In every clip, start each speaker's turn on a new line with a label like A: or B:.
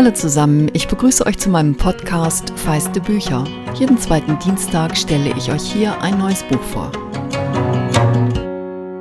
A: Hallo zusammen, ich begrüße euch zu meinem Podcast Feiste Bücher. Jeden zweiten Dienstag stelle ich euch hier ein neues Buch vor.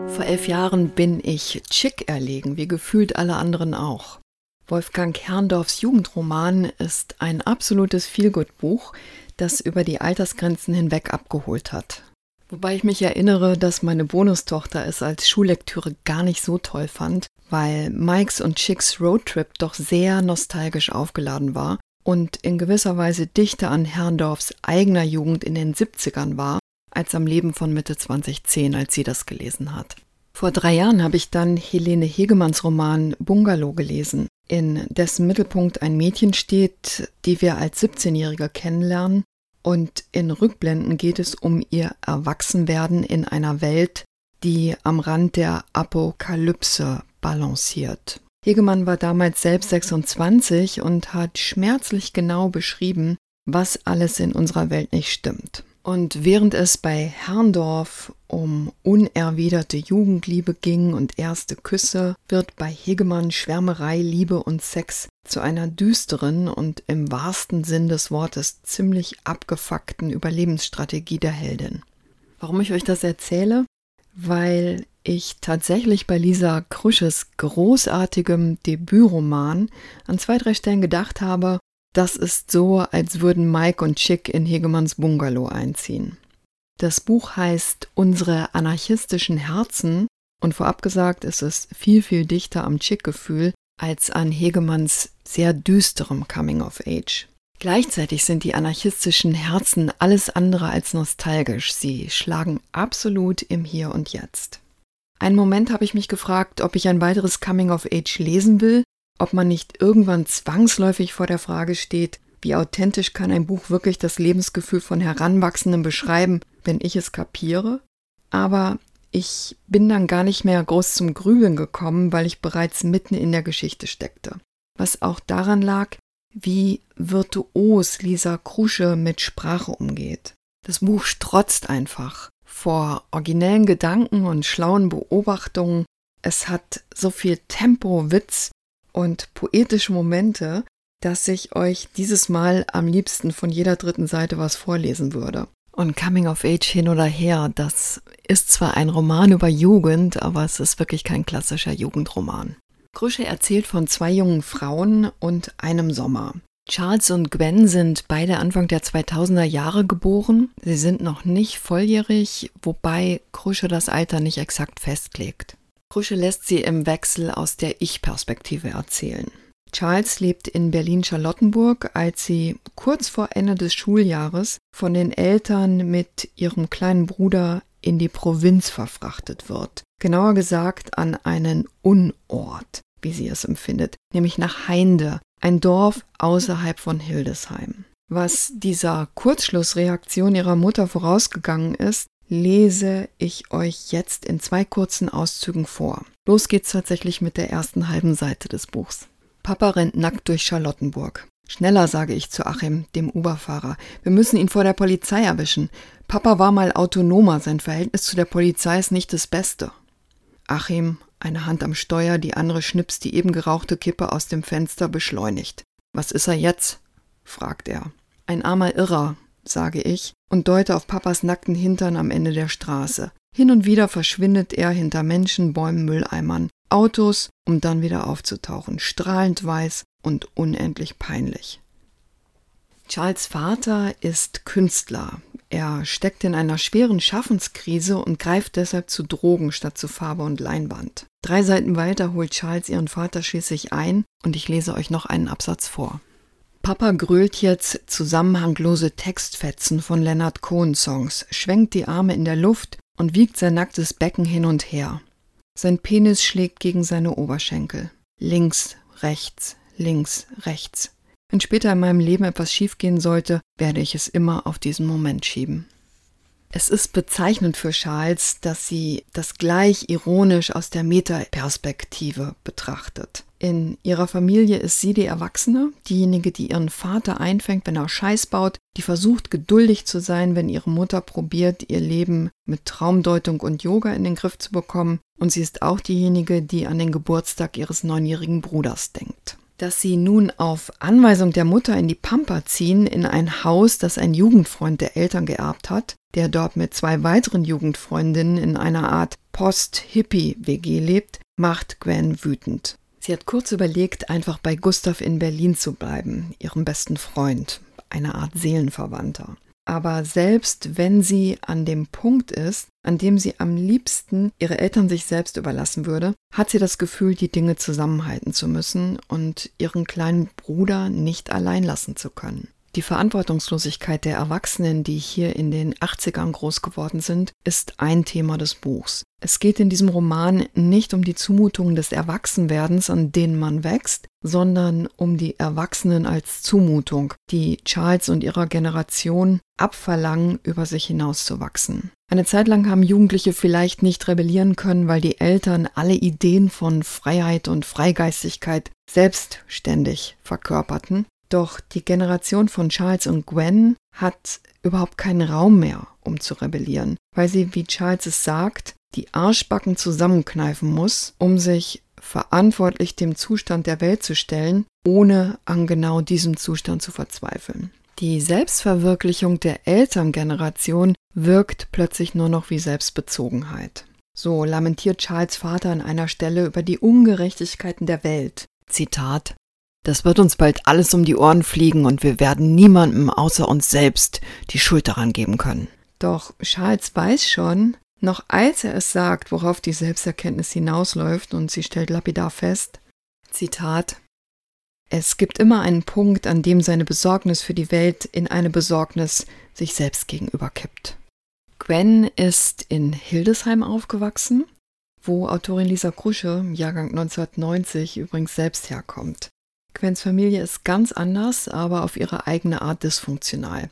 A: Vor elf Jahren bin ich Chick erlegen, wie gefühlt alle anderen auch. Wolfgang Herrndorfs Jugendroman ist ein absolutes Feelgood-Buch, das über die Altersgrenzen hinweg abgeholt hat. Wobei ich mich erinnere, dass meine Bonustochter es als Schullektüre gar nicht so toll fand, weil Mikes und Chicks Roadtrip doch sehr nostalgisch aufgeladen war und in gewisser Weise dichter an Herrndorfs eigener Jugend in den 70ern war, als am Leben von Mitte 2010, als sie das gelesen hat. Vor drei Jahren habe ich dann Helene Hegemanns Roman Bungalow gelesen, in dessen Mittelpunkt ein Mädchen steht, die wir als 17-Jährige kennenlernen und in Rückblenden geht es um ihr Erwachsenwerden in einer Welt, die am Rand der Apokalypse balanciert. Hegemann war damals selbst 26 und hat schmerzlich genau beschrieben, was alles in unserer Welt nicht stimmt. Und während es bei Herrndorf um unerwiderte Jugendliebe ging und erste Küsse, wird bei Hegemann Schwärmerei, Liebe und Sex zu einer düsteren und im wahrsten Sinn des Wortes ziemlich abgefuckten Überlebensstrategie der Heldin. Warum ich euch das erzähle? Weil ich tatsächlich bei Lisa Krusches großartigem Debütroman an zwei, drei Stellen gedacht habe, das ist so, als würden Mike und Chick in Hegemanns Bungalow einziehen. Das Buch heißt Unsere anarchistischen Herzen und vorab gesagt ist es viel, viel dichter am Chick-Gefühl als an Hegemanns sehr düsterem Coming of Age. Gleichzeitig sind die anarchistischen Herzen alles andere als nostalgisch. Sie schlagen absolut im Hier und Jetzt. Einen Moment habe ich mich gefragt, ob ich ein weiteres Coming of Age lesen will ob man nicht irgendwann zwangsläufig vor der Frage steht, wie authentisch kann ein Buch wirklich das Lebensgefühl von Heranwachsenden beschreiben, wenn ich es kapiere? Aber ich bin dann gar nicht mehr groß zum Grübeln gekommen, weil ich bereits mitten in der Geschichte steckte. Was auch daran lag, wie virtuos Lisa Krusche mit Sprache umgeht. Das Buch strotzt einfach vor originellen Gedanken und schlauen Beobachtungen. Es hat so viel Tempo, Witz und poetische Momente, dass ich euch dieses Mal am liebsten von jeder dritten Seite was vorlesen würde. Und Coming of Age hin oder her, das ist zwar ein Roman über Jugend, aber es ist wirklich kein klassischer Jugendroman. Krusche erzählt von zwei jungen Frauen und einem Sommer. Charles und Gwen sind beide Anfang der 2000er Jahre geboren. Sie sind noch nicht volljährig, wobei Krusche das Alter nicht exakt festlegt. Krusche lässt sie im Wechsel aus der Ich-Perspektive erzählen. Charles lebt in Berlin-Charlottenburg, als sie kurz vor Ende des Schuljahres von den Eltern mit ihrem kleinen Bruder in die Provinz verfrachtet wird. Genauer gesagt an einen Unort, wie sie es empfindet, nämlich nach Heinde, ein Dorf außerhalb von Hildesheim. Was dieser Kurzschlussreaktion ihrer Mutter vorausgegangen ist, lese ich euch jetzt in zwei kurzen Auszügen vor. Los geht's tatsächlich mit der ersten halben Seite des Buchs. Papa rennt nackt durch Charlottenburg. Schneller, sage ich zu Achim, dem Uberfahrer. Wir müssen ihn vor der Polizei erwischen. Papa war mal autonomer, sein Verhältnis zu der Polizei ist nicht das Beste. Achim, eine Hand am Steuer, die andere schnipst die eben gerauchte Kippe aus dem Fenster, beschleunigt. Was ist er jetzt? fragt er. Ein armer Irrer, sage ich und deute auf Papas nackten Hintern am Ende der Straße. Hin und wieder verschwindet er hinter Menschen, Bäumen, Mülleimern, Autos, um dann wieder aufzutauchen, strahlend weiß und unendlich peinlich. Charles Vater ist Künstler. Er steckt in einer schweren Schaffenskrise und greift deshalb zu Drogen statt zu Farbe und Leinwand. Drei Seiten weiter holt Charles ihren Vater schließlich ein und ich lese euch noch einen Absatz vor. Papa grölt jetzt zusammenhanglose Textfetzen von Leonard Cohen Songs, schwenkt die Arme in der Luft und wiegt sein nacktes Becken hin und her. Sein Penis schlägt gegen seine Oberschenkel. Links, rechts, links, rechts. Wenn später in meinem Leben etwas schiefgehen sollte, werde ich es immer auf diesen Moment schieben. Es ist bezeichnend für Charles, dass sie das gleich ironisch aus der Metaperspektive betrachtet. In ihrer Familie ist sie die Erwachsene, diejenige, die ihren Vater einfängt, wenn er Scheiß baut, die versucht geduldig zu sein, wenn ihre Mutter probiert, ihr Leben mit Traumdeutung und Yoga in den Griff zu bekommen. Und sie ist auch diejenige, die an den Geburtstag ihres neunjährigen Bruders denkt. Dass sie nun auf Anweisung der Mutter in die Pampa ziehen, in ein Haus, das ein Jugendfreund der Eltern geerbt hat, der dort mit zwei weiteren Jugendfreundinnen in einer Art Post-Hippie-WG lebt, macht Gwen wütend. Sie hat kurz überlegt, einfach bei Gustav in Berlin zu bleiben, ihrem besten Freund, eine Art Seelenverwandter. Aber selbst wenn sie an dem Punkt ist, an dem sie am liebsten ihre Eltern sich selbst überlassen würde, hat sie das Gefühl, die Dinge zusammenhalten zu müssen und ihren kleinen Bruder nicht allein lassen zu können. Die Verantwortungslosigkeit der Erwachsenen, die hier in den 80ern groß geworden sind, ist ein Thema des Buchs. Es geht in diesem Roman nicht um die Zumutungen des Erwachsenwerdens, an denen man wächst, sondern um die Erwachsenen als Zumutung, die Charles und ihrer Generation abverlangen, über sich hinauszuwachsen. Eine Zeit lang haben Jugendliche vielleicht nicht rebellieren können, weil die Eltern alle Ideen von Freiheit und Freigeistigkeit selbstständig verkörperten. Doch die Generation von Charles und Gwen hat überhaupt keinen Raum mehr, um zu rebellieren, weil sie, wie Charles es sagt, die Arschbacken zusammenkneifen muss, um sich verantwortlich dem Zustand der Welt zu stellen, ohne an genau diesem Zustand zu verzweifeln. Die Selbstverwirklichung der Elterngeneration wirkt plötzlich nur noch wie Selbstbezogenheit. So lamentiert Charles Vater an einer Stelle über die Ungerechtigkeiten der Welt. Zitat das wird uns bald alles um die Ohren fliegen und wir werden niemandem außer uns selbst die Schuld daran geben können. Doch Charles weiß schon, noch als er es sagt, worauf die Selbsterkenntnis hinausläuft, und sie stellt lapidar fest, Zitat, es gibt immer einen Punkt, an dem seine Besorgnis für die Welt in eine Besorgnis sich selbst gegenüber kippt. Gwen ist in Hildesheim aufgewachsen, wo Autorin Lisa Krusche, Jahrgang 1990, übrigens selbst herkommt. Gwens Familie ist ganz anders, aber auf ihre eigene Art dysfunktional.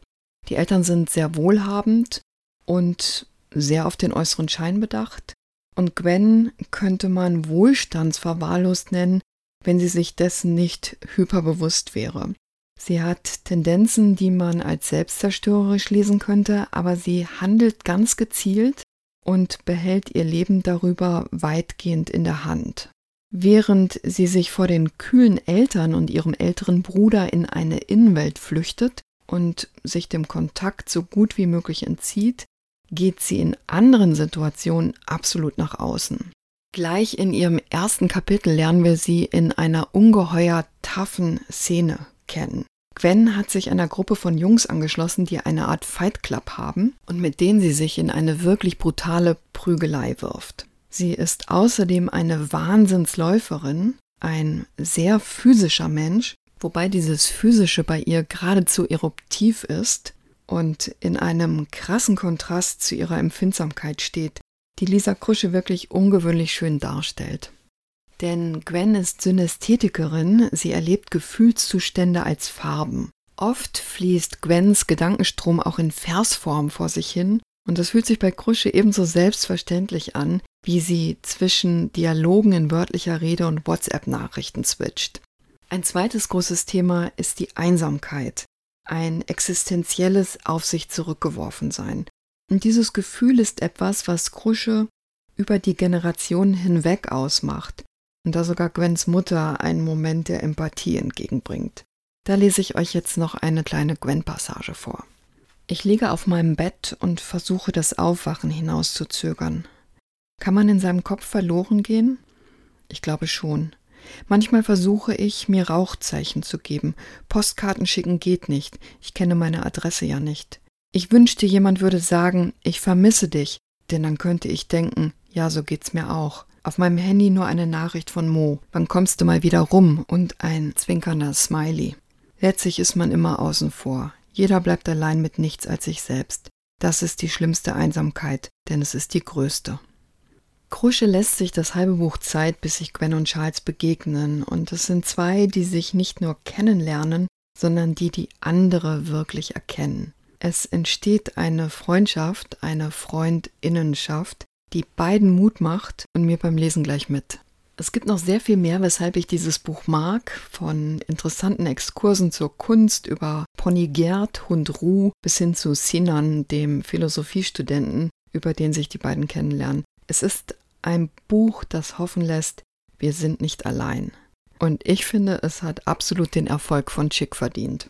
A: Die Eltern sind sehr wohlhabend und sehr auf den äußeren Schein bedacht. Und Gwen könnte man wohlstandsverwahrlost nennen, wenn sie sich dessen nicht hyperbewusst wäre. Sie hat Tendenzen, die man als selbstzerstörerisch lesen könnte, aber sie handelt ganz gezielt und behält ihr Leben darüber weitgehend in der Hand. Während sie sich vor den kühlen Eltern und ihrem älteren Bruder in eine Innenwelt flüchtet und sich dem Kontakt so gut wie möglich entzieht, geht sie in anderen Situationen absolut nach außen. Gleich in ihrem ersten Kapitel lernen wir sie in einer ungeheuer taffen Szene kennen. Gwen hat sich einer Gruppe von Jungs angeschlossen, die eine Art Fight Club haben und mit denen sie sich in eine wirklich brutale Prügelei wirft. Sie ist außerdem eine Wahnsinnsläuferin, ein sehr physischer Mensch, wobei dieses Physische bei ihr geradezu eruptiv ist und in einem krassen Kontrast zu ihrer Empfindsamkeit steht, die Lisa Krusche wirklich ungewöhnlich schön darstellt. Denn Gwen ist Synästhetikerin, sie erlebt Gefühlszustände als Farben. Oft fließt Gwens Gedankenstrom auch in Versform vor sich hin und das fühlt sich bei Krusche ebenso selbstverständlich an, wie sie zwischen Dialogen in wörtlicher Rede und WhatsApp-Nachrichten switcht. Ein zweites großes Thema ist die Einsamkeit, ein existenzielles Auf sich zurückgeworfen sein. Und dieses Gefühl ist etwas, was Krusche über die Generationen hinweg ausmacht und da sogar Gwens Mutter einen Moment der Empathie entgegenbringt. Da lese ich euch jetzt noch eine kleine Gwen-Passage vor. Ich liege auf meinem Bett und versuche das Aufwachen hinauszuzögern. Kann man in seinem Kopf verloren gehen? Ich glaube schon. Manchmal versuche ich, mir Rauchzeichen zu geben. Postkarten schicken geht nicht. Ich kenne meine Adresse ja nicht. Ich wünschte, jemand würde sagen, ich vermisse dich, denn dann könnte ich denken, ja, so geht's mir auch. Auf meinem Handy nur eine Nachricht von Mo. Wann kommst du mal wieder rum? Und ein zwinkernder Smiley. Letztlich ist man immer außen vor. Jeder bleibt allein mit nichts als sich selbst. Das ist die schlimmste Einsamkeit, denn es ist die größte. Krusche lässt sich das halbe Buch Zeit, bis sich Gwen und Charles begegnen, und es sind zwei, die sich nicht nur kennenlernen, sondern die die andere wirklich erkennen. Es entsteht eine Freundschaft, eine Freundinnenschaft, die beiden Mut macht und mir beim Lesen gleich mit. Es gibt noch sehr viel mehr, weshalb ich dieses Buch mag, von interessanten Exkursen zur Kunst über Pony Gerd, Hund Ruh bis hin zu Sinan, dem Philosophiestudenten, über den sich die beiden kennenlernen. Es ist ein Buch, das hoffen lässt, wir sind nicht allein. Und ich finde, es hat absolut den Erfolg von Chick verdient.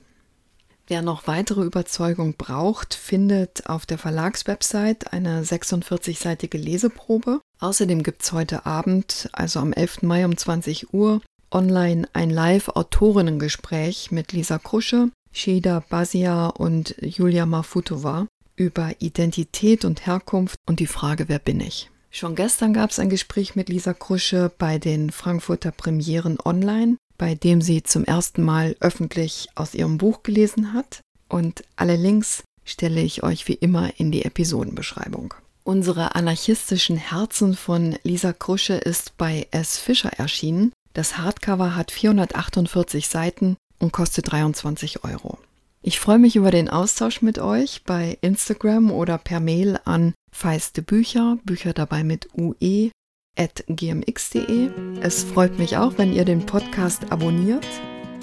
A: Wer noch weitere Überzeugung braucht, findet auf der Verlagswebsite eine 46-seitige Leseprobe. Außerdem gibt es heute Abend, also am 11. Mai um 20 Uhr, online ein Live-Autorinnengespräch mit Lisa Krusche, Shida Basia und Julia Mafutova über Identität und Herkunft und die Frage, wer bin ich? Schon gestern gab es ein Gespräch mit Lisa Krusche bei den Frankfurter Premieren online, bei dem sie zum ersten Mal öffentlich aus ihrem Buch gelesen hat. Und alle Links stelle ich euch wie immer in die Episodenbeschreibung. Unsere anarchistischen Herzen von Lisa Krusche ist bei S. Fischer erschienen. Das Hardcover hat 448 Seiten und kostet 23 Euro. Ich freue mich über den Austausch mit euch bei Instagram oder per Mail an feiste Bücher, Bücher dabei mit ue at gmx.de. Es freut mich auch, wenn ihr den Podcast abonniert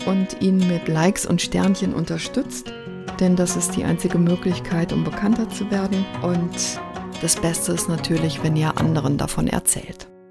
A: und ihn mit Likes und Sternchen unterstützt, denn das ist die einzige Möglichkeit, um bekannter zu werden. Und das Beste ist natürlich, wenn ihr anderen davon erzählt.